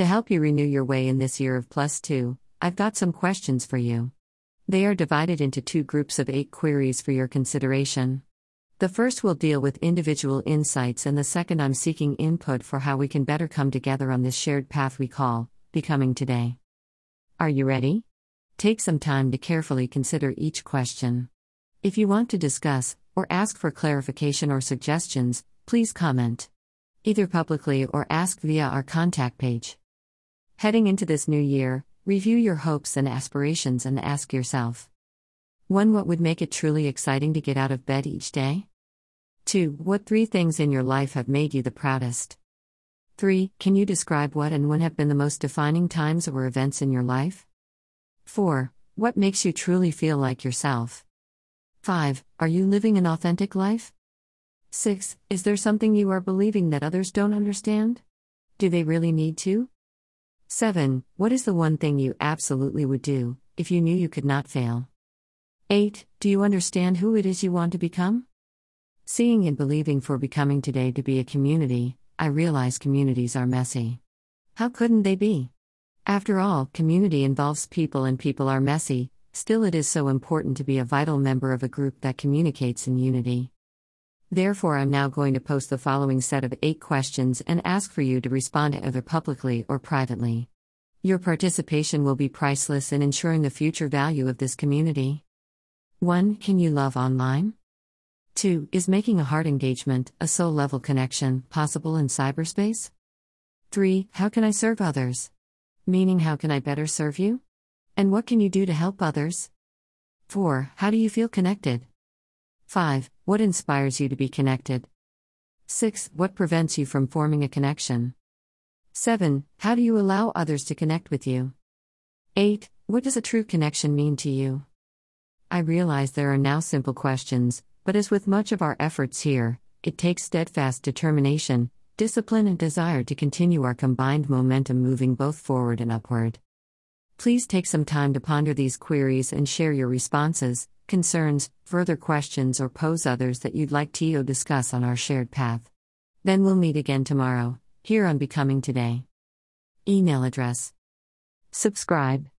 To help you renew your way in this year of plus two, I've got some questions for you. They are divided into two groups of eight queries for your consideration. The first will deal with individual insights, and the second, I'm seeking input for how we can better come together on this shared path we call becoming today. Are you ready? Take some time to carefully consider each question. If you want to discuss or ask for clarification or suggestions, please comment. Either publicly or ask via our contact page. Heading into this new year, review your hopes and aspirations and ask yourself 1. What would make it truly exciting to get out of bed each day? 2. What three things in your life have made you the proudest? 3. Can you describe what and when have been the most defining times or events in your life? 4. What makes you truly feel like yourself? 5. Are you living an authentic life? 6. Is there something you are believing that others don't understand? Do they really need to? 7. What is the one thing you absolutely would do if you knew you could not fail? 8. Do you understand who it is you want to become? Seeing and believing for becoming today to be a community, I realize communities are messy. How couldn't they be? After all, community involves people and people are messy, still, it is so important to be a vital member of a group that communicates in unity. Therefore, I'm now going to post the following set of eight questions and ask for you to respond either publicly or privately. Your participation will be priceless in ensuring the future value of this community. 1. Can you love online? 2. Is making a heart engagement, a soul level connection, possible in cyberspace? 3. How can I serve others? Meaning, how can I better serve you? And what can you do to help others? 4. How do you feel connected? 5. What inspires you to be connected? 6. What prevents you from forming a connection? 7. How do you allow others to connect with you? 8. What does a true connection mean to you? I realize there are now simple questions, but as with much of our efforts here, it takes steadfast determination, discipline, and desire to continue our combined momentum moving both forward and upward. Please take some time to ponder these queries and share your responses, concerns, further questions, or pose others that you'd like to discuss on our shared path. Then we'll meet again tomorrow, here on Becoming Today. Email address. Subscribe.